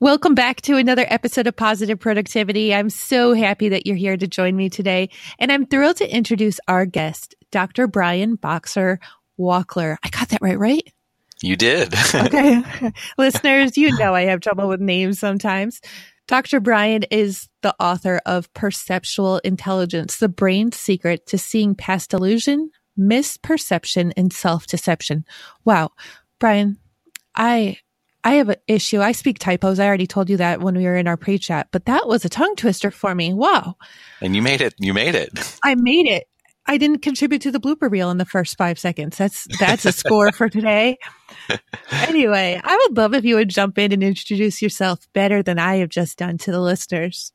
Welcome back to another episode of Positive Productivity. I'm so happy that you're here to join me today, and I'm thrilled to introduce our guest, Dr. Brian Boxer Wachler. I got that right, right? You did. okay. Listeners, you know I have trouble with names sometimes. Dr. Brian is the author of Perceptual Intelligence, the brain's secret to seeing past illusion, misperception, and self deception. Wow. Brian, I I have an issue. I speak typos. I already told you that when we were in our pre chat, but that was a tongue twister for me. Wow. And you made it. You made it. I made it. I didn't contribute to the blooper reel in the first five seconds. That's that's a score for today. Anyway, I would love if you would jump in and introduce yourself better than I have just done to the listeners.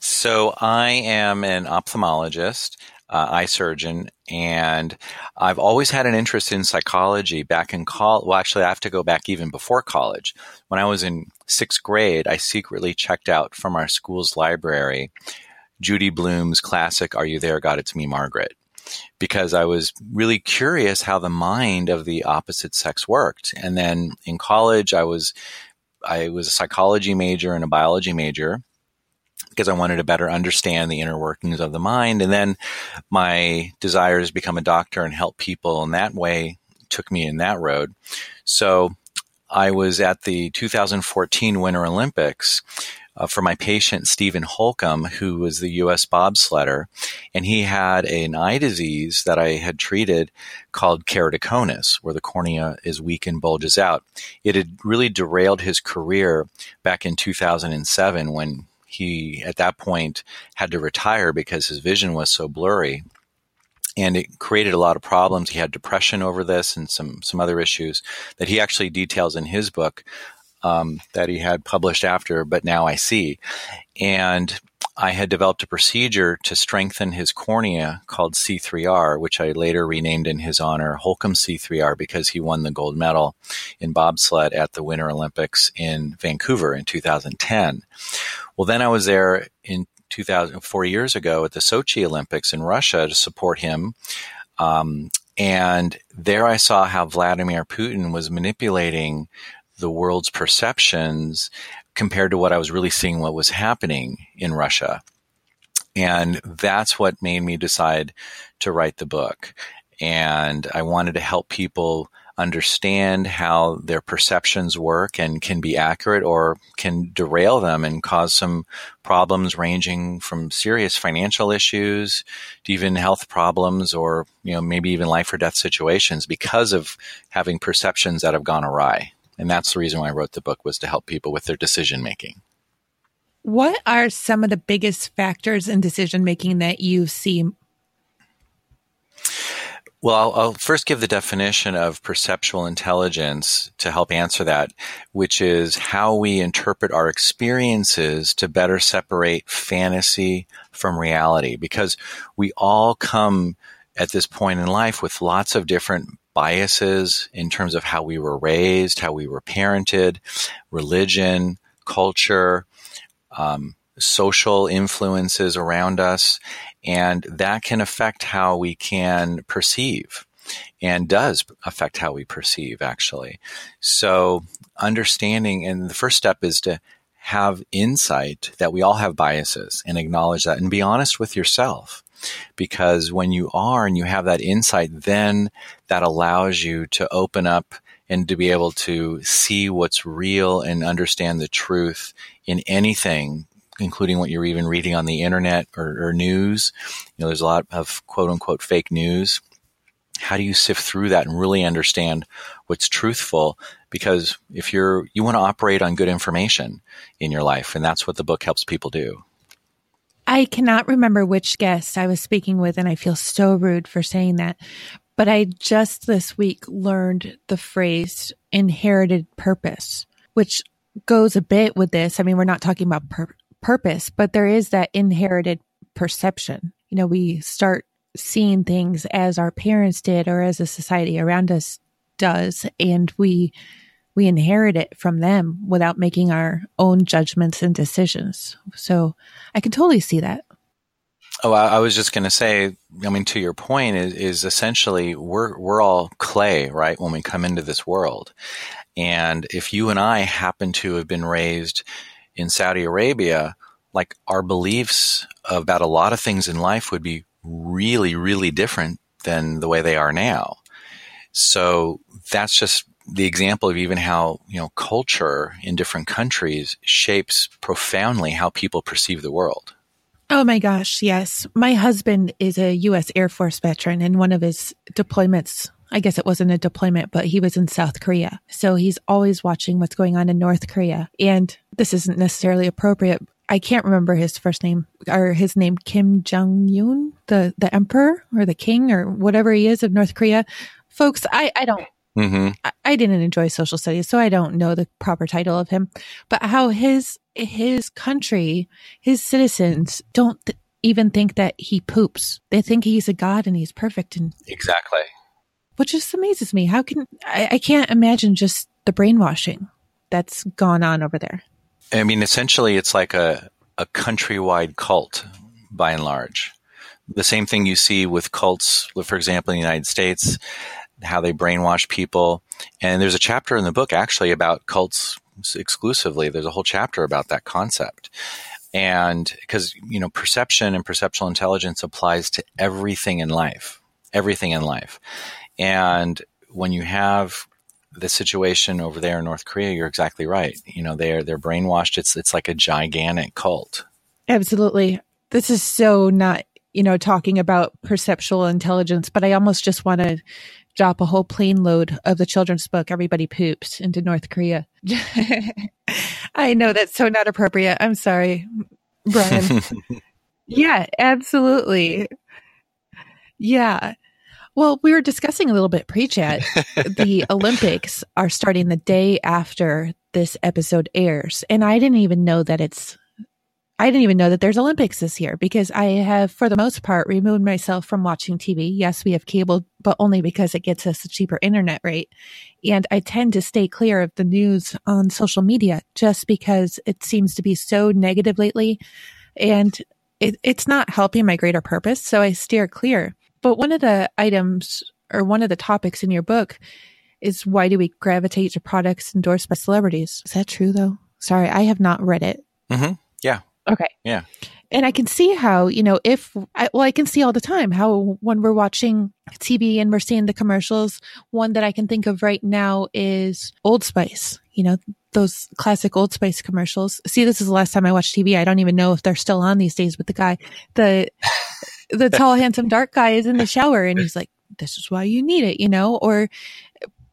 So I am an ophthalmologist, uh, eye surgeon, and I've always had an interest in psychology. Back in college, well, actually, I have to go back even before college. When I was in sixth grade, I secretly checked out from our school's library Judy Blume's classic Are You There, God? It's Me, Margaret. Because I was really curious how the mind of the opposite sex worked. And then in college, I was I was a psychology major and a biology major because I wanted to better understand the inner workings of the mind. And then my desire to become a doctor and help people in that way took me in that road. So I was at the 2014 Winter Olympics uh, for my patient Steven Holcomb, who was the U.S. bobsledder, and he had an eye disease that I had treated called keratoconus, where the cornea is weak and bulges out. It had really derailed his career back in 2007 when he, at that point, had to retire because his vision was so blurry and it created a lot of problems. He had depression over this and some some other issues that he actually details in his book um, that he had published after, but now I see. And I had developed a procedure to strengthen his cornea called C3R, which I later renamed in his honor Holcomb C3R because he won the gold medal in bobsled at the Winter Olympics in Vancouver in 2010. Well, then I was there in 2000, four years ago at the Sochi Olympics in Russia to support him. Um, and there I saw how Vladimir Putin was manipulating the world's perceptions compared to what I was really seeing what was happening in Russia. And that's what made me decide to write the book. And I wanted to help people understand how their perceptions work and can be accurate or can derail them and cause some problems ranging from serious financial issues to even health problems or you know maybe even life or death situations because of having perceptions that have gone awry and that's the reason why I wrote the book was to help people with their decision making. What are some of the biggest factors in decision making that you see? Well, I'll, I'll, first give the definition of perceptual intelligence to help answer that, which is how we interpret our experiences to better separate fantasy from reality. Because we all come at this point in life with lots of different biases in terms of how we were raised, how we were parented, religion, culture, um, social influences around us, and that can affect how we can perceive and does affect how we perceive actually. So understanding and the first step is to have insight that we all have biases and acknowledge that and be honest with yourself because when you are and you have that insight, then that allows you to open up and to be able to see what's real and understand the truth in anything including what you're even reading on the internet or, or, news. You know, there's a lot of quote unquote fake news. How do you sift through that and really understand what's truthful? Because if you're, you want to operate on good information in your life, and that's what the book helps people do. I cannot remember which guest I was speaking with, and I feel so rude for saying that. But I just this week learned the phrase inherited purpose, which goes a bit with this. I mean, we're not talking about pur- purpose, but there is that inherited perception. You know, we start seeing things as our parents did or as a society around us does and we we inherit it from them without making our own judgments and decisions. So I can totally see that. Oh, I, was just going to say. I mean, to your point, is, is essentially we're we're all clay, right? When we come into this world, and if you and I happen to have been raised in Saudi Arabia, like our beliefs about a lot of things in life would be really, really different than the way they are now. So that's just the example of even how you know culture in different countries shapes profoundly how people perceive the world. Oh my gosh, yes. My husband is a US Air Force veteran and one of his deployments, I guess it wasn't a deployment, but he was in South Korea. So he's always watching what's going on in North Korea. And this isn't necessarily appropriate. I can't remember his first name or his name Kim Jong Un, the the emperor or the king or whatever he is of North Korea. Folks, I I don't Mm-hmm. I, I, didn't enjoy social studies, so I don't know the proper title of him. But how his his country, his citizens don't th- even think that he poops. They think he's a god and he's perfect. And exactly, which just amazes me. How can I, I can't imagine just the brainwashing that's gone on over there. I mean, essentially, it's like a a countrywide cult by and large. The same thing you see with cults, for example, in the United States how they brainwash people. And there's a chapter in the book actually about cults exclusively. There's a whole chapter about that concept. And because, you know, perception and perceptual intelligence applies to everything in life, everything in life. And when you have the situation over there in North Korea, you're exactly right. You know, they're, they're brainwashed. It's, it's like a gigantic cult. Absolutely. This is so not, you know, talking about perceptual intelligence, but I almost just want to drop a whole plane load of the children's book, Everybody Poops, into North Korea. I know that's so not appropriate. I'm sorry, Brian. yeah, absolutely. Yeah. Well, we were discussing a little bit pre chat. the Olympics are starting the day after this episode airs. And I didn't even know that it's I didn't even know that there's Olympics this year because I have, for the most part, removed myself from watching TV. Yes, we have cable, but only because it gets us a cheaper internet rate. And I tend to stay clear of the news on social media just because it seems to be so negative lately. And it, it's not helping my greater purpose. So I steer clear. But one of the items or one of the topics in your book is why do we gravitate to products endorsed by celebrities? Is that true though? Sorry, I have not read it. Mm-hmm. Yeah. Okay. Yeah. And I can see how, you know, if, I, well, I can see all the time how when we're watching TV and we're seeing the commercials, one that I can think of right now is Old Spice, you know, those classic Old Spice commercials. See, this is the last time I watched TV. I don't even know if they're still on these days, but the guy, the, the tall, handsome, dark guy is in the shower and he's like, this is why you need it, you know, or,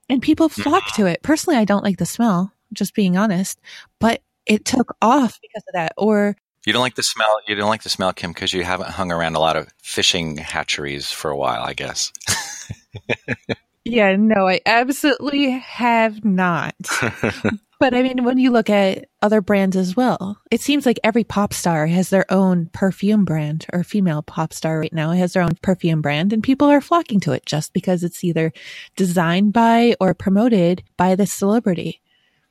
and people flock to it. Personally, I don't like the smell, just being honest, but it took off because of that. Or you don't like the smell. You don't like the smell, Kim, because you haven't hung around a lot of fishing hatcheries for a while, I guess. yeah, no, I absolutely have not. but I mean, when you look at other brands as well, it seems like every pop star has their own perfume brand, or female pop star right now has their own perfume brand, and people are flocking to it just because it's either designed by or promoted by the celebrity.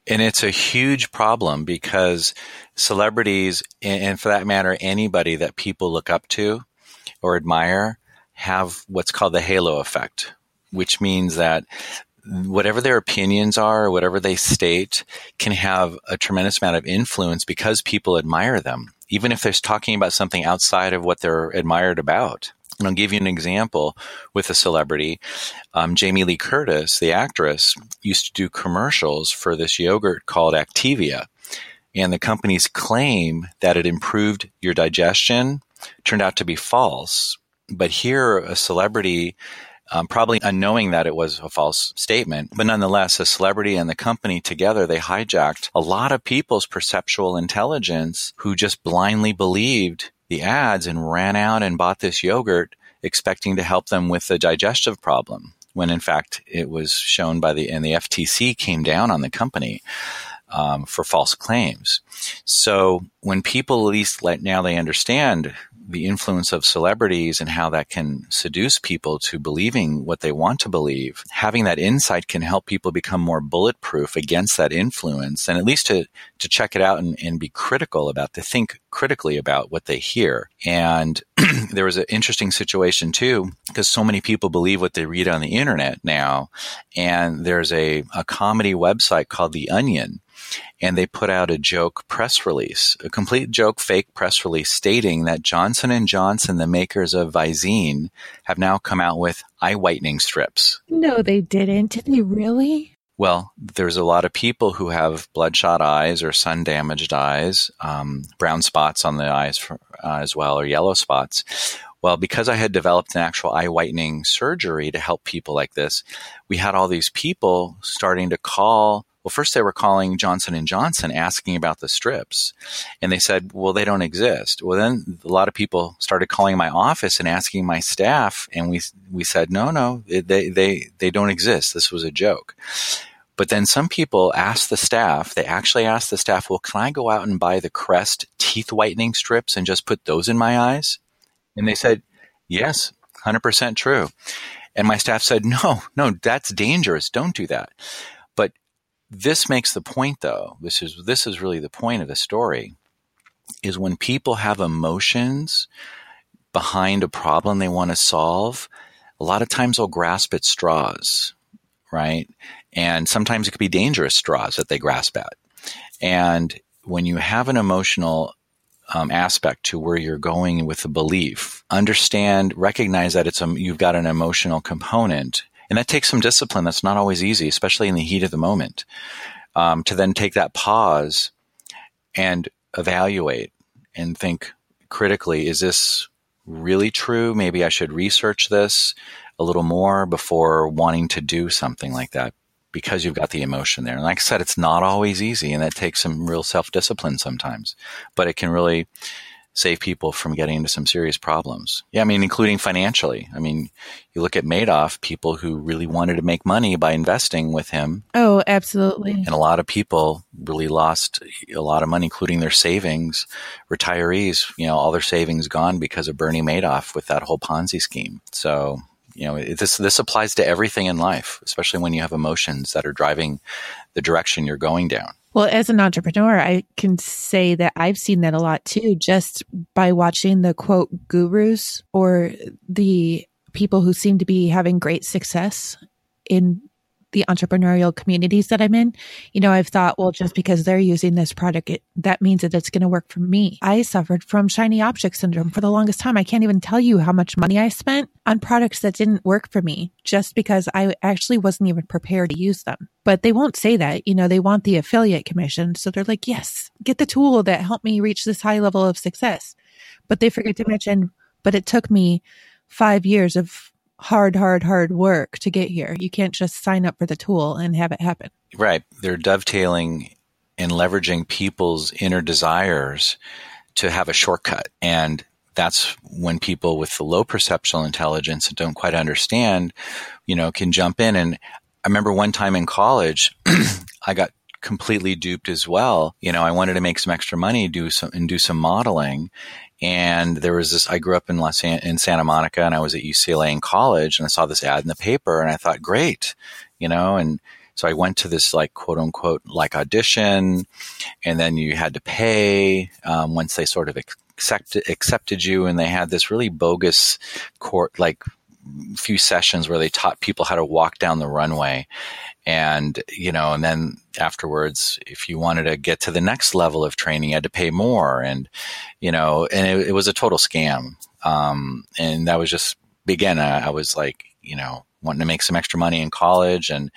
And it's a huge problem because celebrities, and for that matter, anybody that people look up to or admire, have what's called the halo effect, which means that whatever their opinions are, whatever they state, can have a tremendous amount of influence because people admire them, even if they're talking about something outside of what they're admired about. And I'll give you an example with a celebrity. Um, Jamie Lee Curtis, the actress, used to do commercials for this yogurt called Activia. And the company's claim that it improved your digestion turned out to be false. But here, a celebrity, um, probably unknowing that it was a false statement, but nonetheless, a celebrity and the company together, they hijacked a lot of people's perceptual intelligence who just blindly believed the ads and ran out and bought this yogurt expecting to help them with the digestive problem when in fact it was shown by the and the FTC came down on the company um, for false claims. So when people at least let now they understand the influence of celebrities and how that can seduce people to believing what they want to believe, having that insight can help people become more bulletproof against that influence and at least to, to check it out and, and be critical about, to think critically about what they hear. And there was an interesting situation too, because so many people believe what they read on the internet now. And there's a, a comedy website called The Onion and they put out a joke press release, a complete joke fake press release stating that Johnson and Johnson, the makers of Visine, have now come out with eye whitening strips. No, they didn't. Did they really? Well, there's a lot of people who have bloodshot eyes or sun damaged eyes, um, brown spots on the eyes for, uh, as well, or yellow spots. Well, because I had developed an actual eye whitening surgery to help people like this, we had all these people starting to call well, first they were calling Johnson and Johnson asking about the strips, and they said, "Well, they don't exist." Well, then a lot of people started calling my office and asking my staff, and we we said, "No, no, they they they don't exist. This was a joke." But then some people asked the staff, they actually asked the staff, well, can I go out and buy the Crest teeth whitening strips and just put those in my eyes? And they said, yes, 100% true. And my staff said, no, no, that's dangerous. Don't do that. This makes the point though. This is this is really the point of the story is when people have emotions behind a problem they want to solve, a lot of times they'll grasp at straws, right? And sometimes it could be dangerous straws that they grasp at. And when you have an emotional um, aspect to where you're going with the belief, understand, recognize that it's a, you've got an emotional component and that takes some discipline. That's not always easy, especially in the heat of the moment. Um, to then take that pause and evaluate and think critically is this really true? Maybe I should research this a little more before wanting to do something like that because you've got the emotion there. And like I said, it's not always easy and that takes some real self discipline sometimes, but it can really save people from getting into some serious problems. Yeah, I mean, including financially. I mean, you look at Madoff, people who really wanted to make money by investing with him. Oh, absolutely. And a lot of people really lost a lot of money, including their savings. Retirees, you know, all their savings gone because of Bernie Madoff with that whole Ponzi scheme. So, you know, this this applies to everything in life, especially when you have emotions that are driving the direction you're going down. Well, as an entrepreneur, I can say that I've seen that a lot too, just by watching the quote gurus or the people who seem to be having great success in the entrepreneurial communities that I'm in, you know, I've thought, well, just because they're using this product, it, that means that it's going to work for me. I suffered from shiny object syndrome for the longest time. I can't even tell you how much money I spent on products that didn't work for me just because I actually wasn't even prepared to use them. But they won't say that, you know, they want the affiliate commission. So they're like, yes, get the tool that helped me reach this high level of success. But they forget to mention, but it took me five years of hard, hard, hard work to get here. You can't just sign up for the tool and have it happen. Right. They're dovetailing and leveraging people's inner desires to have a shortcut. And that's when people with the low perceptual intelligence and don't quite understand, you know, can jump in. And I remember one time in college, I got completely duped as well. You know, I wanted to make some extra money, do some and do some modeling, and there was this, I grew up in Los in Santa Monica and I was at UCLA in college and I saw this ad in the paper and I thought, great, you know, and so I went to this like quote unquote like audition and then you had to pay um, once they sort of accepted, accepted you and they had this really bogus court like few sessions where they taught people how to walk down the runway and you know and then afterwards if you wanted to get to the next level of training you had to pay more. And you know and it, it was a total scam. Um, and that was just again I, I was like you know wanting to make some extra money in college. And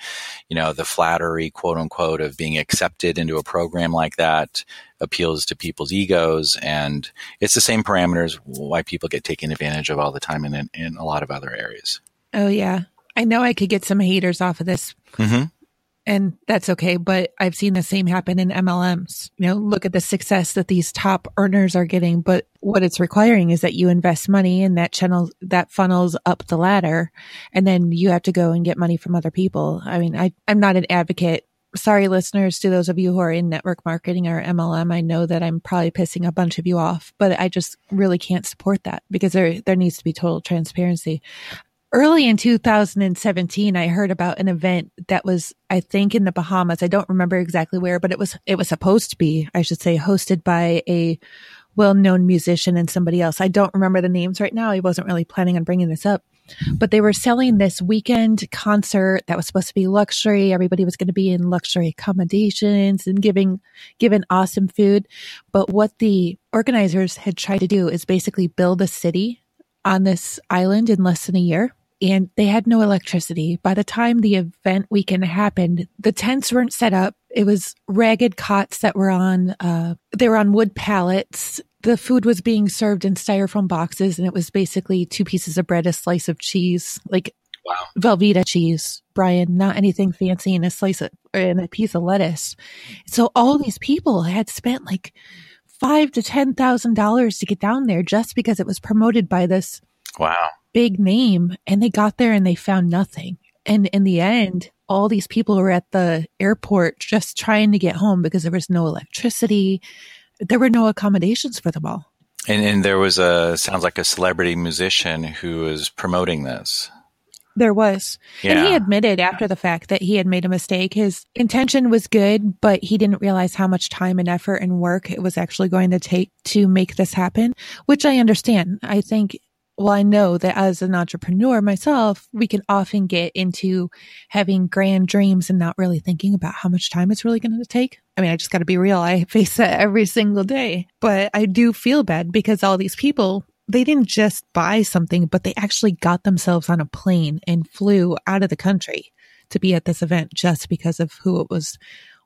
you know the flattery quote unquote of being accepted into a program like that appeals to people's egos. And it's the same parameters why people get taken advantage of all the time in, in a lot of other areas. Oh yeah i know i could get some haters off of this mm-hmm and that's okay. But I've seen the same happen in MLMs. You know, look at the success that these top earners are getting, but what it's requiring is that you invest money and that channel that funnels up the ladder, and then you have to go and get money from other people. I mean, I I'm not an advocate sorry, listeners, to those of you who are in network marketing or MLM. I know that I'm probably pissing a bunch of you off, but I just really can't support that because there, there needs to be total transparency. Early in 2017, I heard about an event that was, I think, in the Bahamas. I don't remember exactly where, but it was, it was supposed to be, I should say, hosted by a well-known musician and somebody else. I don't remember the names right now. I wasn't really planning on bringing this up, but they were selling this weekend concert that was supposed to be luxury. Everybody was going to be in luxury accommodations and giving, given awesome food. But what the organizers had tried to do is basically build a city on this island in less than a year and they had no electricity. By the time the event weekend happened, the tents weren't set up. It was ragged cots that were on, uh, they were on wood pallets. The food was being served in styrofoam boxes and it was basically two pieces of bread, a slice of cheese, like Wow. Velveeta cheese, Brian, not anything fancy, and a slice of, and a piece of lettuce. So all these people had spent like five to ten thousand dollars to get down there just because it was promoted by this Wow. Big name and they got there and they found nothing. And in the end, all these people were at the airport just trying to get home because there was no electricity. There were no accommodations for them all. And, and there was a, sounds like a celebrity musician who was promoting this. There was. And he admitted after the fact that he had made a mistake. His intention was good, but he didn't realize how much time and effort and work it was actually going to take to make this happen, which I understand. I think, well, I know that as an entrepreneur myself, we can often get into having grand dreams and not really thinking about how much time it's really going to take. I mean, I just got to be real. I face that every single day, but I do feel bad because all these people they didn't just buy something, but they actually got themselves on a plane and flew out of the country to be at this event just because of who it was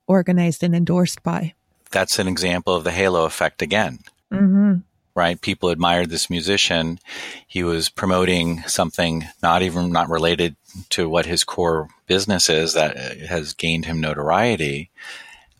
organized and endorsed by. That's an example of the halo effect again. Mm-hmm. Right? People admired this musician. He was promoting something not even not related to what his core business is that has gained him notoriety.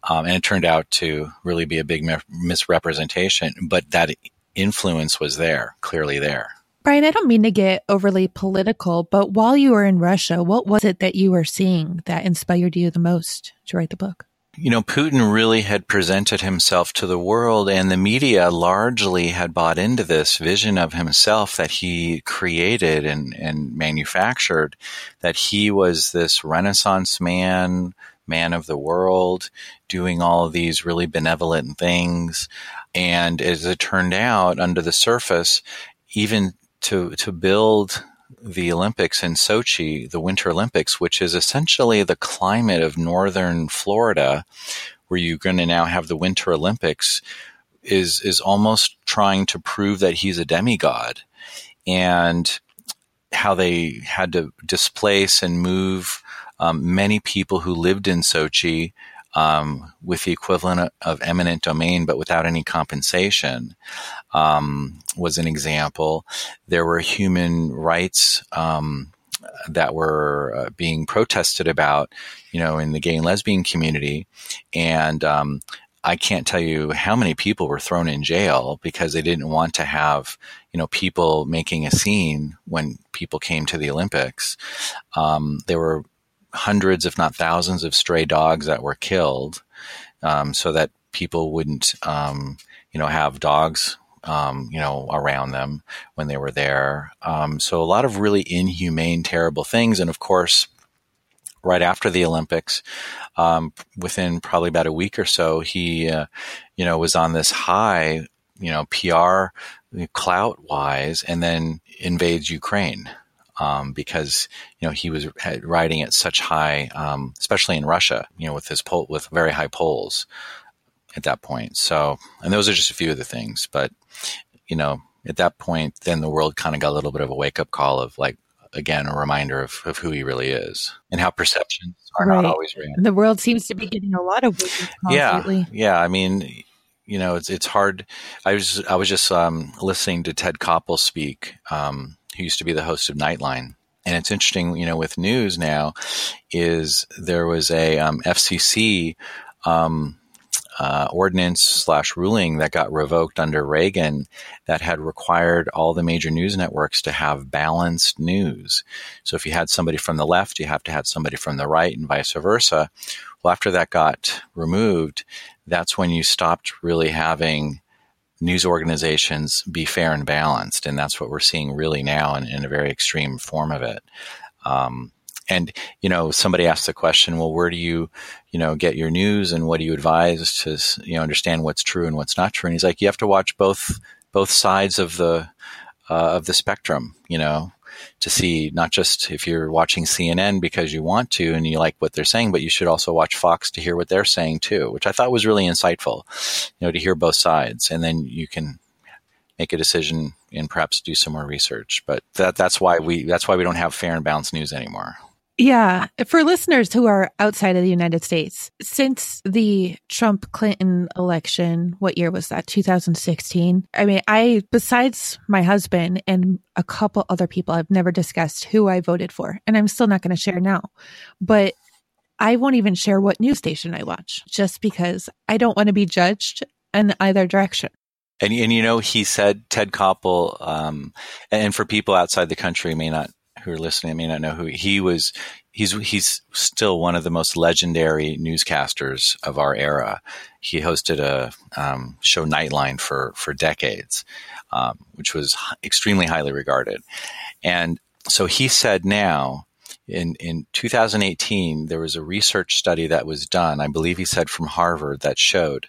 Um, and it turned out to really be a big mi- misrepresentation, but that influence was there, clearly there. Brian, I don't mean to get overly political, but while you were in Russia, what was it that you were seeing that inspired you the most to write the book? You know, Putin really had presented himself to the world, and the media largely had bought into this vision of himself that he created and, and manufactured, that he was this Renaissance man, man of the world, doing all of these really benevolent things. And as it turned out, under the surface, even to, to build the Olympics in Sochi, the Winter Olympics, which is essentially the climate of northern Florida, where you're going to now have the Winter Olympics, is is almost trying to prove that he's a demigod, and how they had to displace and move um, many people who lived in Sochi um, with the equivalent of eminent domain, but without any compensation, um, was an example. There were human rights um, that were uh, being protested about, you know, in the gay and lesbian community, and um, I can't tell you how many people were thrown in jail because they didn't want to have, you know, people making a scene when people came to the Olympics. Um, there were hundreds, if not thousands, of stray dogs that were killed, um, so that people wouldn't, um, you know, have dogs, um, you know, around them when they were there. Um, so a lot of really inhumane, terrible things, and of course, right after the Olympics, um, within probably about a week or so, he, uh, you know, was on this high, you know, PR clout wise, and then invades Ukraine um, because you know he was riding at such high, um, especially in Russia, you know, with his poll with very high polls at that point. So, and those are just a few of the things, but you know, at that point, then the world kind of got a little bit of a wake up call of like, again, a reminder of, of who he really is and how perceptions are Right. not always real. The world seems to be getting a lot of wake-up calls Yeah, lately. yeah. I mean, you know, it's it's hard. I was I was just um, listening to Ted Koppel speak, um, who used to be the host of Nightline, and it's interesting. You know, with news now, is there was a um, FCC um, uh, ordinance slash ruling that got revoked under Reagan that had required all the major news networks to have balanced news. So if you had somebody from the left, you have to have somebody from the right, and vice versa. Well, after that got removed, that's when you stopped really having news organizations be fair and balanced, and that's what we're seeing really now in, in a very extreme form of it. Um, and you know, somebody asked the question, well, where do you, you know, get your news, and what do you advise to, you know, understand what's true and what's not true? And he's like, you have to watch both both sides of the uh, of the spectrum, you know, to see not just if you're watching CNN because you want to and you like what they're saying, but you should also watch Fox to hear what they're saying too, which I thought was really insightful, you know, to hear both sides, and then you can make a decision and perhaps do some more research. But that that's why we that's why we don't have fair and balanced news anymore. Yeah. For listeners who are outside of the United States, since the Trump Clinton election, what year was that? 2016. I mean, I, besides my husband and a couple other people, I've never discussed who I voted for. And I'm still not going to share now. But I won't even share what news station I watch just because I don't want to be judged in either direction. And, and you know, he said Ted Koppel, um, and for people outside the country may not who are listening I may not know who he was. He's he's still one of the most legendary newscasters of our era. He hosted a um, show Nightline for for decades, um, which was extremely highly regarded. And so he said now in, in 2018, there was a research study that was done, I believe he said from Harvard, that showed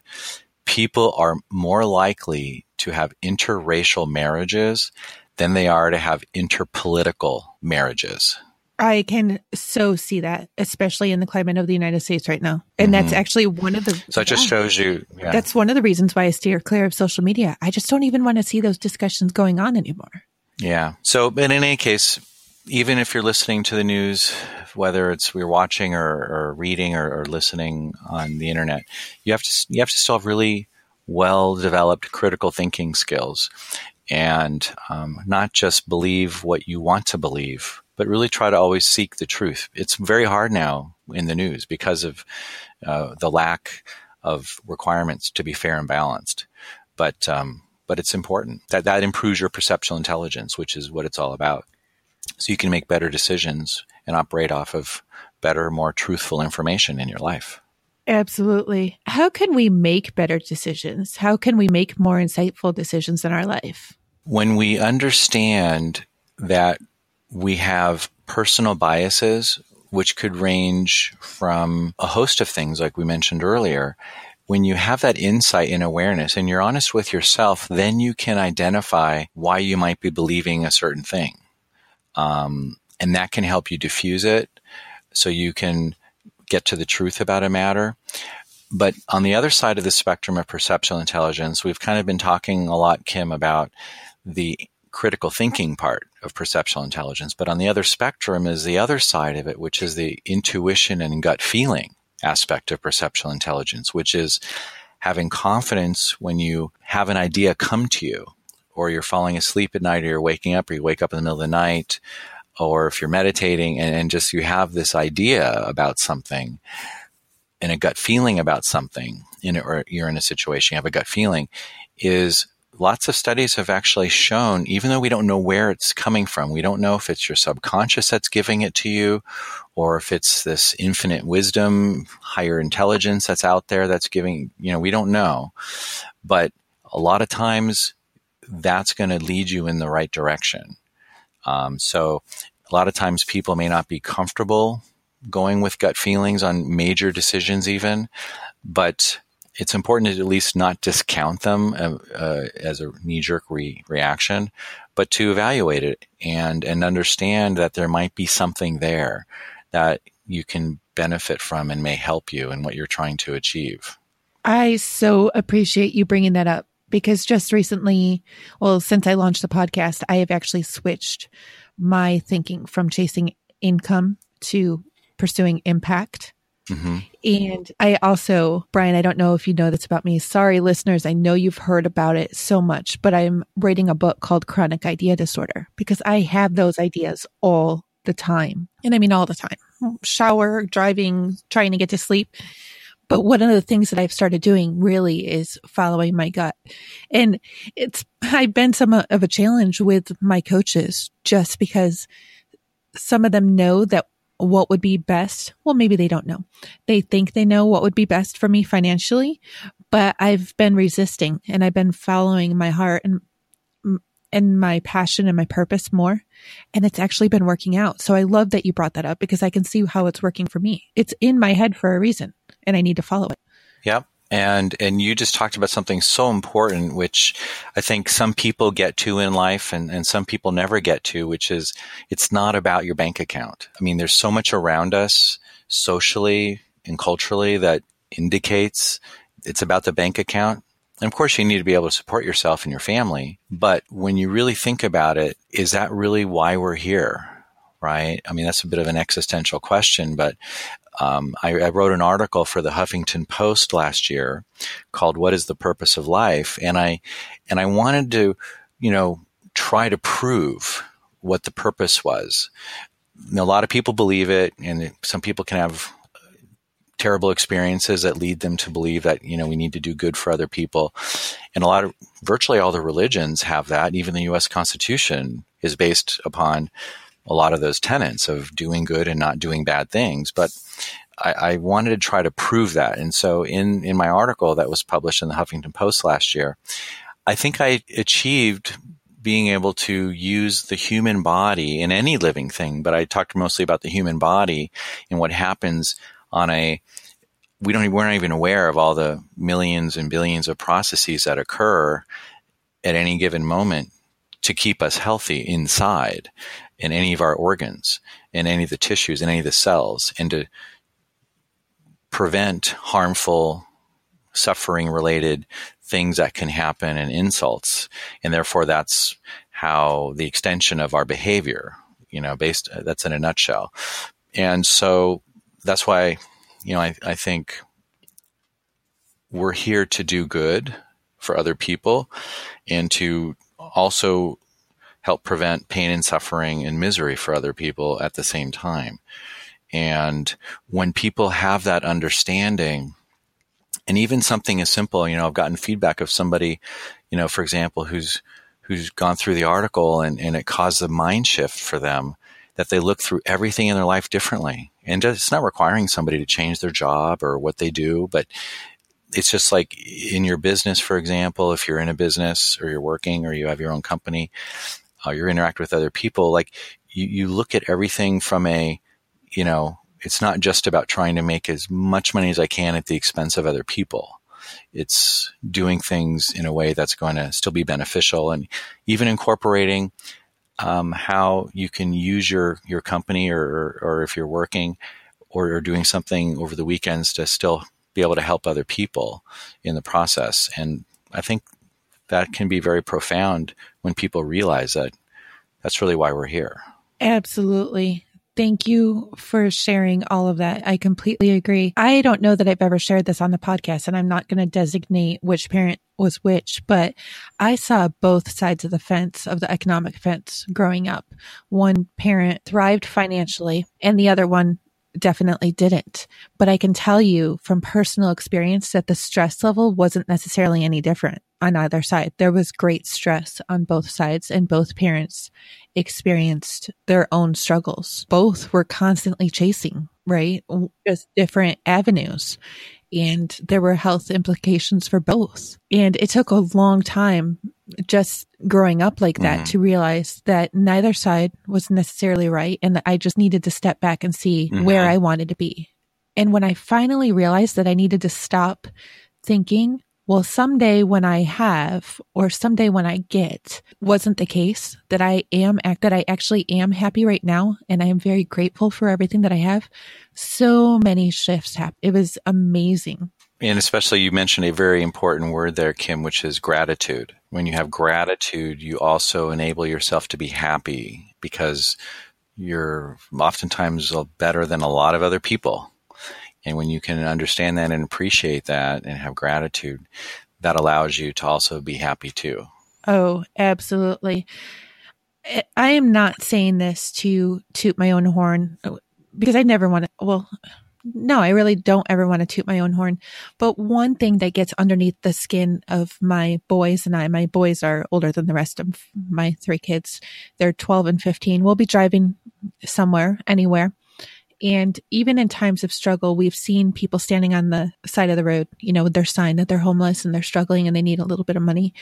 people are more likely to have interracial marriages than they are to have interpolitical marriages. I can so see that, especially in the climate of the United States right now. And mm-hmm. that's actually one of the. So it just yeah, shows you. Yeah. That's one of the reasons why I steer clear of social media. I just don't even want to see those discussions going on anymore. Yeah. So, but in any case, even if you're listening to the news, whether it's we're watching or, or reading or, or listening on the internet, you have to you have to still have really well developed critical thinking skills and um, not just believe what you want to believe, but really try to always seek the truth. It's very hard now in the news because of uh, the lack of requirements to be fair and balanced. But um, but it's important that that improves your perceptual intelligence, which is what it's all about. So you can make better decisions and operate off of better, more truthful information in your life. Absolutely. How can we make better decisions? How can we make more insightful decisions in our life? When we understand that we have personal biases, which could range from a host of things, like we mentioned earlier, when you have that insight and awareness and you're honest with yourself, then you can identify why you might be believing a certain thing. Um, and that can help you diffuse it so you can get to the truth about a matter. But on the other side of the spectrum of perceptual intelligence, we've kind of been talking a lot, Kim, about the critical thinking part of perceptual intelligence. But on the other spectrum is the other side of it, which is the intuition and gut feeling aspect of perceptual intelligence, which is having confidence when you have an idea come to you, or you're falling asleep at night, or you're waking up, or you wake up in the middle of the night, or if you're meditating and, and just you have this idea about something and a gut feeling about something, in, or you're in a situation, you have a gut feeling, is lots of studies have actually shown, even though we don't know where it's coming from, we don't know if it's your subconscious that's giving it to you, or if it's this infinite wisdom, higher intelligence that's out there that's giving, you know, we don't know. But a lot of times that's going to lead you in the right direction. Um, so a lot of times people may not be comfortable going with gut feelings on major decisions, even, but it's important to at least not discount them uh, uh, as a knee jerk re- reaction, but to evaluate it and and understand that there might be something there that you can benefit from and may help you in what you're trying to achieve. I so appreciate you bringing that up because just recently, well, since I launched the podcast, I have actually switched my thinking from chasing income to pursuing impact. Mm-hmm. And I also, Brian, I don't know if you know this about me. Sorry, listeners. I know you've heard about it so much, but I'm writing a book called Chronic Idea Disorder because I have those ideas all the time. And I mean, all the time shower, driving, trying to get to sleep. But one of the things that I've started doing really is following my gut. And it's, I've been some of a challenge with my coaches just because some of them know that what would be best. Well, maybe they don't know. They think they know what would be best for me financially, but I've been resisting and I've been following my heart and and my passion and my purpose more. And it's actually been working out. So I love that you brought that up because I can see how it's working for me. It's in my head for a reason and I need to follow it. Yep. And and you just talked about something so important, which I think some people get to in life and, and some people never get to, which is it's not about your bank account. I mean, there's so much around us socially and culturally that indicates it's about the bank account. And of course, you need to be able to support yourself and your family. But when you really think about it, is that really why we're here? Right? I mean, that's a bit of an existential question, but um, I, I, wrote an article for the Huffington Post last year called "What is the Purpose of Life?" and I and I wanted to, you know, try to prove what the purpose was. a lot of people believe it, and some people can have terrible experiences that lead them to believe that you know we need to do good for other people and a lot of virtually all the religions have that even the US constitution is based upon a lot of those tenets of doing good and not doing bad things. But I, I, wanted to try to prove that. And so in, in my article that was published in the Huffington Post last year, I think I achieved being able to use the human body in any living thing, but I talked mostly about the human body and what happens on a we don't we're not even aware of all the millions and billions of processes that occur at any given moment to keep us healthy inside in any of our organs, in any of the tissues, in any of the cells, and to prevent harmful suffering related things that can happen and insults. And therefore, that's how the extension of our behavior, you know, based, that's in a nutshell. And so that's why, you know, I, I think we're here to do good for other people and to also help prevent pain and suffering and misery for other people at the same time. And when people have that understanding, and even something as simple, you know, I've gotten feedback of somebody, you know, for example, who's who's gone through the article and, and it caused a mind shift for them that they look through everything in their life differently. And it's not requiring somebody to change their job or what they do, but it's just like in your business, for example, if you're in a business or you're working or you have your own company, you interact with other people, like you, you look at everything from a, you know, it's not just about trying to make as much money as I can at the expense of other people. It's doing things in a way that's going to still be beneficial and even incorporating um, how you can use your, your company or, or if you're working or, or doing something over the weekends to still be able to help other people in the process. And I think that can be very profound when people realize that that's really why we're here. Absolutely. Thank you for sharing all of that. I completely agree. I don't know that I've ever shared this on the podcast, and I'm not going to designate which parent was which, but I saw both sides of the fence, of the economic fence growing up. One parent thrived financially, and the other one definitely didn't. But I can tell you from personal experience that the stress level wasn't necessarily any different on either side. There was great stress on both sides, and both parents experienced their own struggles. Both were constantly chasing, right? Just different avenues. And there were health implications for both. And it took a long time just growing up like that mm-hmm. to realize that neither side was necessarily right. And that I just needed to step back and see mm-hmm. where I wanted to be. And when I finally realized that I needed to stop thinking well, someday when I have, or someday when I get, wasn't the case that I am, that I actually am happy right now. And I am very grateful for everything that I have. So many shifts happened. It was amazing. And especially you mentioned a very important word there, Kim, which is gratitude. When you have gratitude, you also enable yourself to be happy because you're oftentimes better than a lot of other people. And when you can understand that and appreciate that and have gratitude, that allows you to also be happy too. Oh, absolutely. I am not saying this to toot my own horn uh, because I never want to, well, no, I really don't ever want to toot my own horn. But one thing that gets underneath the skin of my boys and I, my boys are older than the rest of my three kids. They're 12 and 15. We'll be driving somewhere, anywhere. And even in times of struggle, we've seen people standing on the side of the road, you know, with their sign that they're homeless and they're struggling and they need a little bit of money.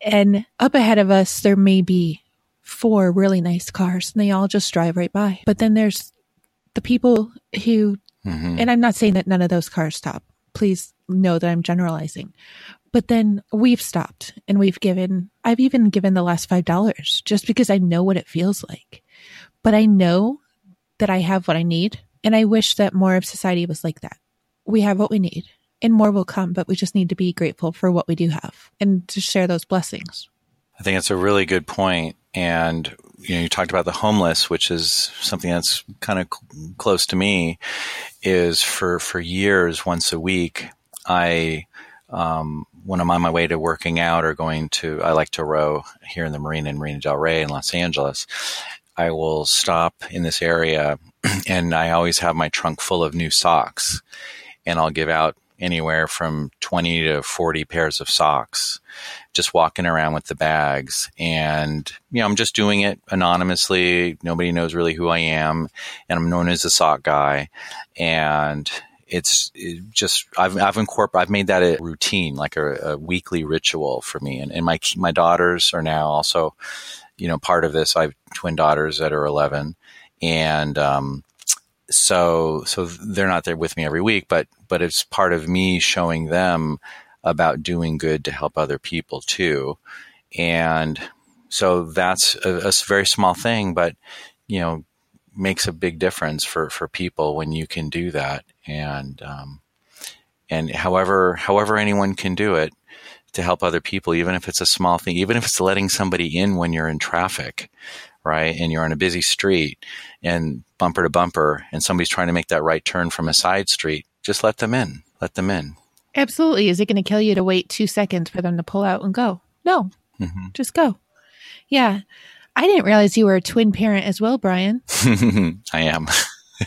And up ahead of us, there may be four really nice cars and they all just drive right by. But then there's the people who, mm-hmm. and I'm not saying that none of those cars stop. Please know that I'm generalizing. But then we've stopped and we've given, I've even given the last $5 just because I know what it feels like. But I know that I have what I need. And I wish that more of society was like that. We have what we need and more will come, but we just need to be grateful for what we do have and to share those blessings. I think it's a really good point. And you know, you talked about the homeless, which is something that's kind of cl- close to me. Is for for years, once a week, I um, when I'm on my way to working out or going to, I like to row here in the marina in Marina Del Rey in Los Angeles, I will stop in this area and I always have my trunk full of new socks and I'll give out anywhere from 20 to 40 pairs of socks just walking around with the bags. And you know i'm just doing it anonymously. Nobody knows really who i am and i'm known as the sock guy. And it's it just I've I've incorporated I've made that a routine, like a, a weekly ritual for me. And, and my my daughters are now also you know, part of this. I have twin daughters that are 11 and, um, so, so they're not there with me every week, but, but it's part of me showing them about doing good to help other people too. And so that's a, a very small thing, but, you know, makes a big difference for, for people when you can do that. And, um, and however, however anyone can do it, to help other people, even if it's a small thing, even if it's letting somebody in when you're in traffic, right? And you're on a busy street and bumper to bumper and somebody's trying to make that right turn from a side street, just let them in. Let them in. Absolutely. Is it going to kill you to wait two seconds for them to pull out and go? No, mm-hmm. just go. Yeah. I didn't realize you were a twin parent as well, Brian. I am.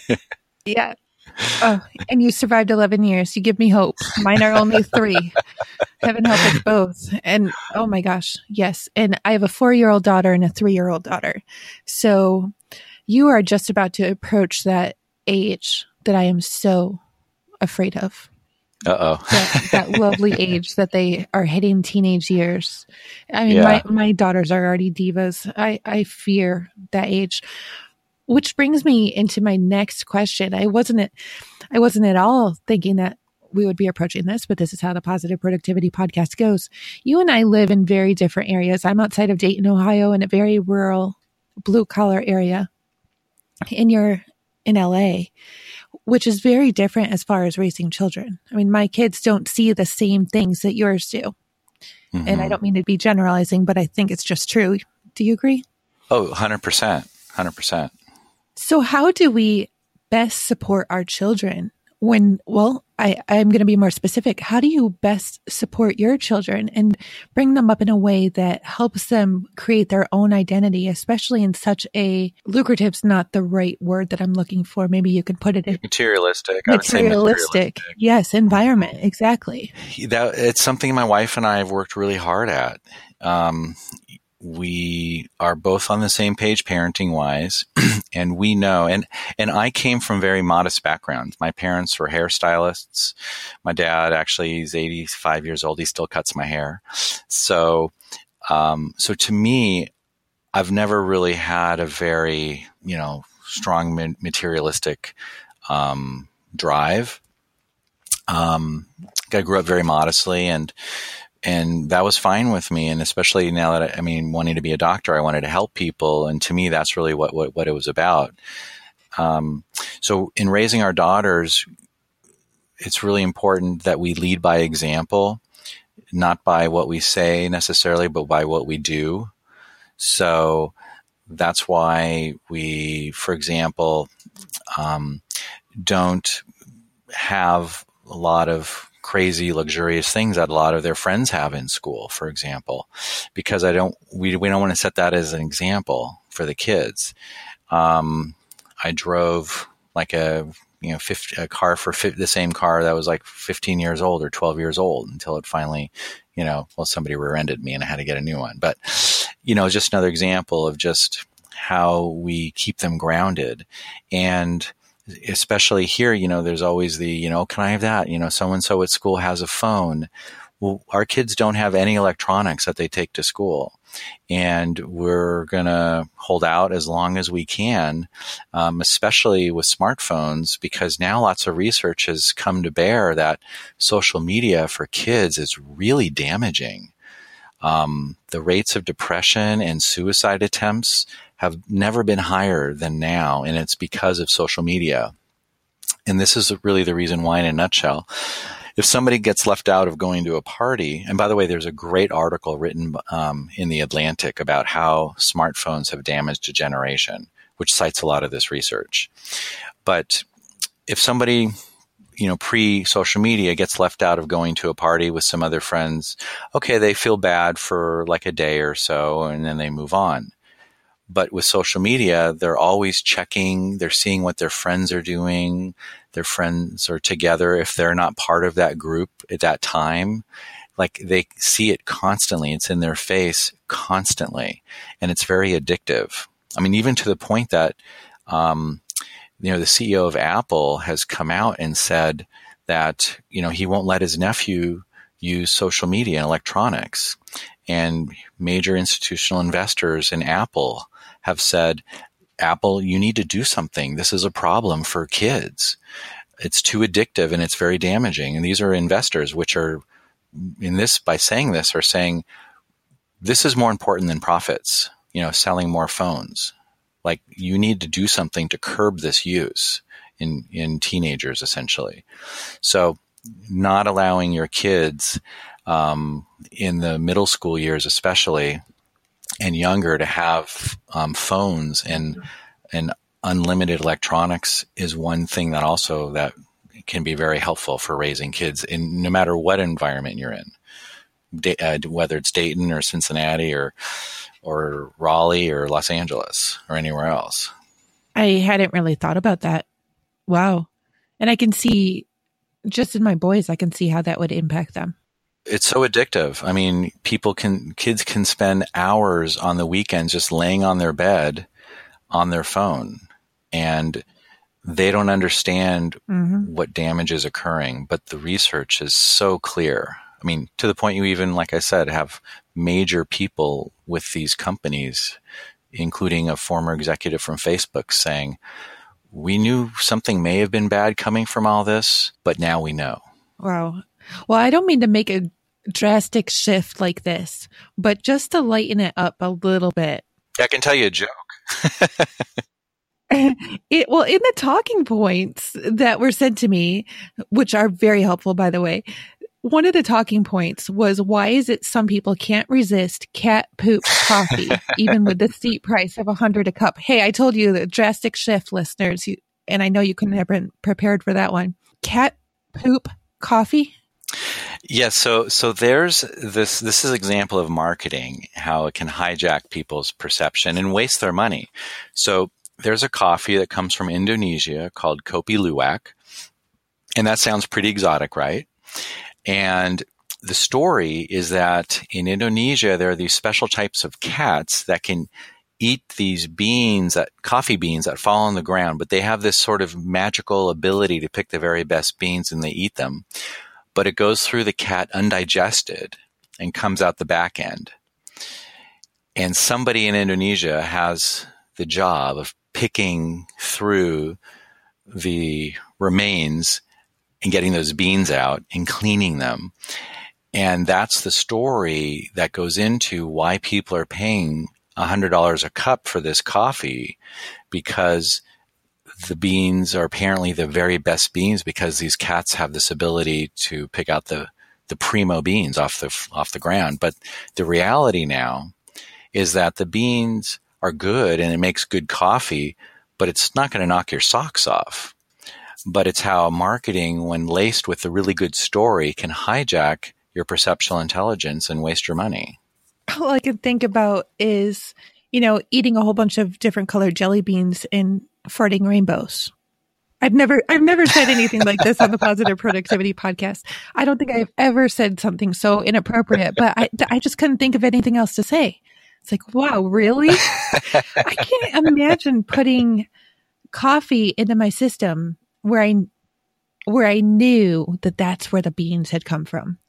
yeah oh, and you survived 11 years. You give me hope. Mine are only three. Heaven help us both. And oh my gosh, yes. And I have a four year old daughter and a three year old daughter. So you are just about to approach that age that I am so afraid of. Uh oh. that, that, lovely age that they are hitting teenage years. I mean, yeah. my, my daughters are already divas. I, I fear that age. Which brings me into my next question. I wasn't I wasn't at all thinking that we would be approaching this, but this is how the positive productivity podcast goes. You and I live in very different areas. I'm outside of Dayton, Ohio in a very rural blue collar area. And you're in LA, which is very different as far as raising children. I mean, my kids don't see the same things that yours do. Mm-hmm. And I mm-hmm. don't mean to be generalizing, but I think it's just true. Do you agree? Oh, 100%. 100%. So, how do we best support our children when, well, I, I'm going to be more specific. How do you best support your children and bring them up in a way that helps them create their own identity, especially in such a lucrative's not the right word that I'm looking for. Maybe you could put it in materialistic. Materialistic. materialistic. Yes. Environment. Exactly. That it's something my wife and I have worked really hard at. Um, we are both on the same page parenting wise and we know and and I came from very modest backgrounds. My parents were hairstylists. My dad actually is 85 years old. He still cuts my hair. So um, so to me I've never really had a very, you know, strong materialistic um, drive. Um, I grew up very modestly and and that was fine with me. And especially now that I, I, mean, wanting to be a doctor, I wanted to help people, and to me, that's really what what, what it was about. Um, so, in raising our daughters, it's really important that we lead by example, not by what we say necessarily, but by what we do. So that's why we, for example, um, don't have a lot of crazy luxurious things that a lot of their friends have in school, for example, because I don't, we, we don't want to set that as an example for the kids. Um, I drove like a, you know, 50, a car for the same car that was like 15 years old or 12 years old until it finally, you know, well, somebody rear-ended me and I had to get a new one. But, you know, just another example of just how we keep them grounded. And especially here, you know, there's always the, you know, can I have that? You know, so and so at school has a phone. Well, our kids don't have any electronics that they take to school and we're going to hold out as long as we can, um, especially with smartphones, because now lots of research has come to bear that social media for kids is really damaging. Um, the rates of depression and suicide attempts have never been higher than now, and it's because of social media. And this is really the reason why, in a nutshell if somebody gets left out of going to a party, and by the way, there's a great article written um, in the Atlantic about how smartphones have damaged a generation, which cites a lot of this research. But if somebody you know, pre social media gets left out of going to a party with some other friends, okay, they feel bad for like a day or so and then they move on. But with social media, they're always checking, they're seeing what their friends are doing, their friends are together. If they're not part of that group at that time, like they see it constantly. It's in their face constantly. And it's very addictive. I mean, even to the point that, um, you know, the CEO of Apple has come out and said that, you know, he won't let his nephew use social media and electronics. And major institutional investors in Apple have said, Apple, you need to do something. This is a problem for kids. It's too addictive and it's very damaging. And these are investors, which are in this, by saying this, are saying this is more important than profits, you know, selling more phones. Like you need to do something to curb this use in, in teenagers, essentially. So not allowing your kids, um, in the middle school years, especially, and younger to have um, phones and and unlimited electronics is one thing that also that can be very helpful for raising kids in no matter what environment you're in, da- uh, whether it's Dayton or Cincinnati or or Raleigh or Los Angeles or anywhere else. I hadn't really thought about that. Wow. And I can see just in my boys, I can see how that would impact them it's so addictive. I mean, people can, kids can spend hours on the weekends just laying on their bed on their phone and they don't understand mm-hmm. what damage is occurring, but the research is so clear. I mean, to the point you even, like I said, have major people with these companies, including a former executive from Facebook saying, we knew something may have been bad coming from all this, but now we know. Wow. Well, I don't mean to make a drastic shift like this, but just to lighten it up a little bit. I can tell you a joke. it well in the talking points that were sent to me, which are very helpful by the way. One of the talking points was why is it some people can't resist cat poop coffee even with the steep price of a hundred a cup? Hey, I told you the drastic shift, listeners, you, and I know you couldn't have been prepared for that one. Cat poop coffee. Yes, yeah, so so there's this this is example of marketing how it can hijack people's perception and waste their money. So there's a coffee that comes from Indonesia called Kopi Luwak. And that sounds pretty exotic, right? And the story is that in Indonesia there are these special types of cats that can eat these beans that coffee beans that fall on the ground, but they have this sort of magical ability to pick the very best beans and they eat them but it goes through the cat undigested and comes out the back end. And somebody in Indonesia has the job of picking through the remains and getting those beans out and cleaning them. And that's the story that goes into why people are paying $100 a cup for this coffee because the beans are apparently the very best beans because these cats have this ability to pick out the the primo beans off the off the ground. But the reality now is that the beans are good and it makes good coffee, but it's not going to knock your socks off. But it's how marketing, when laced with a really good story, can hijack your perceptual intelligence and waste your money. All I can think about is, you know, eating a whole bunch of different colored jelly beans and farting rainbows. I've never, I've never said anything like this on the Positive Productivity Podcast. I don't think I've ever said something so inappropriate, but I, I just couldn't think of anything else to say. It's like, wow, really? I can't imagine putting coffee into my system where I, where I knew that that's where the beans had come from.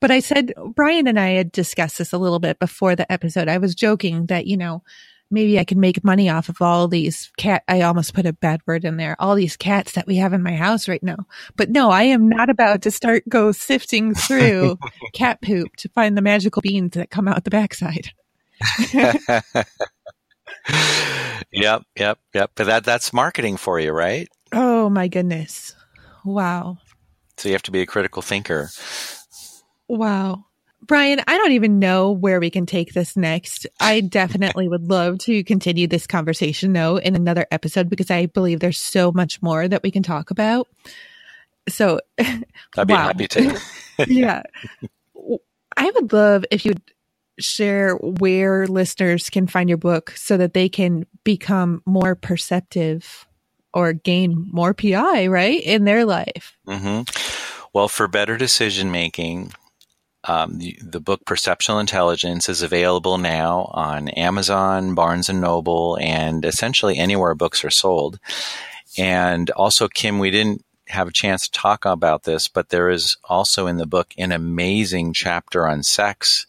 But I said, Brian and I had discussed this a little bit before the episode. I was joking that, you know, maybe I can make money off of all these cat. I almost put a bad word in there. All these cats that we have in my house right now. But no, I am not about to start go sifting through cat poop to find the magical beans that come out the backside. yep, yep, yep. But that that's marketing for you, right? Oh my goodness. Wow. So you have to be a critical thinker. Wow. Brian, I don't even know where we can take this next. I definitely would love to continue this conversation though in another episode because I believe there's so much more that we can talk about. So I'd be wow. happy to. yeah. I would love if you'd share where listeners can find your book so that they can become more perceptive or gain more PI, right, in their life. Mm-hmm. Well, for better decision making, um, the, the, book Perceptual Intelligence is available now on Amazon, Barnes and Noble, and essentially anywhere books are sold. And also, Kim, we didn't have a chance to talk about this, but there is also in the book an amazing chapter on sex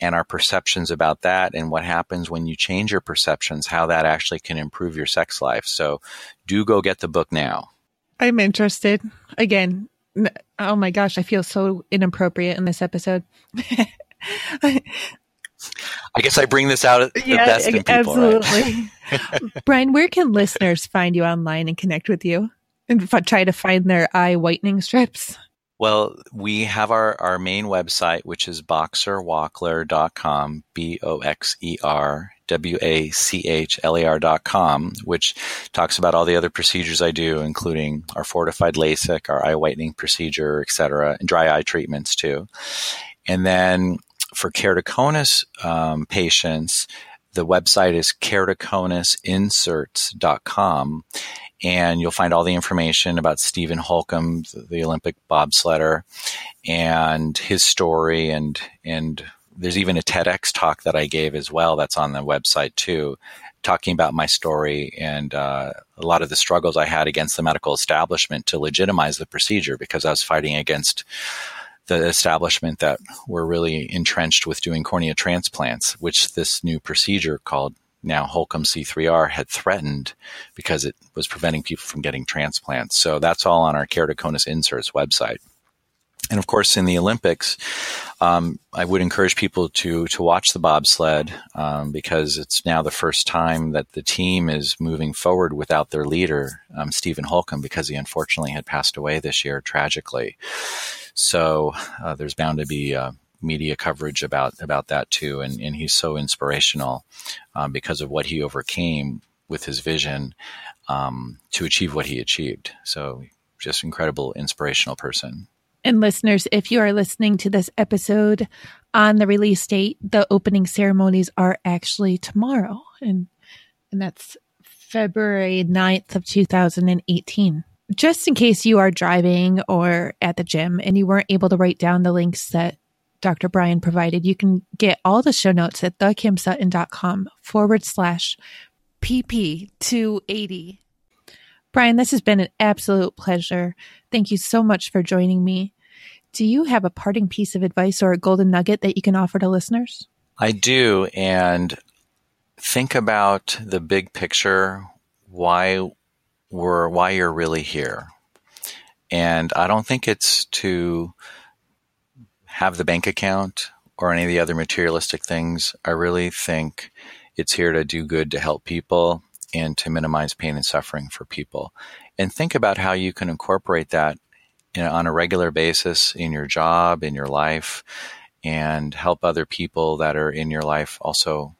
and our perceptions about that and what happens when you change your perceptions, how that actually can improve your sex life. So do go get the book now. I'm interested. Again, oh my gosh, I feel so inappropriate in this episode. I guess I bring this out at the yeah, best in people. Absolutely. Right? Brian, where can listeners find you online and connect with you and f- try to find their eye whitening strips? Well, we have our, our main website, which is boxerwachler.com, B O X E R W A C H L A R.com, which talks about all the other procedures I do, including our fortified LASIK, our eye whitening procedure, et cetera, and dry eye treatments too. And then for keratoconus um, patients, the website is keratoconusinserts.com and you'll find all the information about Steven Holcomb, the Olympic bobsledder, and his story, and and there's even a TEDx talk that I gave as well that's on the website too, talking about my story and uh, a lot of the struggles I had against the medical establishment to legitimize the procedure because I was fighting against the establishment that were really entrenched with doing cornea transplants, which this new procedure called now Holcomb C3R had threatened because it was preventing people from getting transplants. So that's all on our keratoconus inserts website. And of course, in the Olympics, um, I would encourage people to to watch the bobsled um, because it's now the first time that the team is moving forward without their leader, um, Steven Holcomb, because he unfortunately had passed away this year tragically. So uh, there's bound to be uh, media coverage about about that too, and and he's so inspirational um, because of what he overcame with his vision um, to achieve what he achieved. So just incredible, inspirational person. And listeners, if you are listening to this episode on the release date, the opening ceremonies are actually tomorrow, and and that's February 9th of 2018 just in case you are driving or at the gym and you weren't able to write down the links that Dr. Brian provided, you can get all the show notes at thekimsutton.com forward slash PP280. Brian, this has been an absolute pleasure. Thank you so much for joining me. Do you have a parting piece of advice or a golden nugget that you can offer to listeners? I do. And think about the big picture, why we're, why you're really here. And I don't think it's to have the bank account or any of the other materialistic things. I really think it's here to do good to help people and to minimize pain and suffering for people. And think about how you can incorporate that know, on a regular basis in your job, in your life, and help other people that are in your life also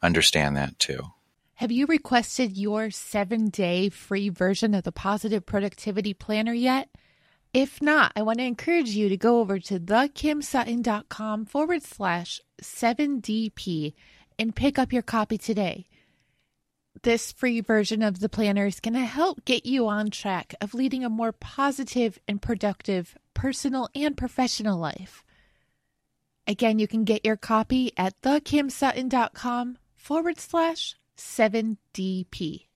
understand that too. Have you requested your seven day free version of the Positive Productivity Planner yet? If not, I want to encourage you to go over to thekimsutton.com forward slash 7DP and pick up your copy today. This free version of the planner is going to help get you on track of leading a more positive and productive personal and professional life. Again, you can get your copy at thekimsutton.com forward slash 7DP.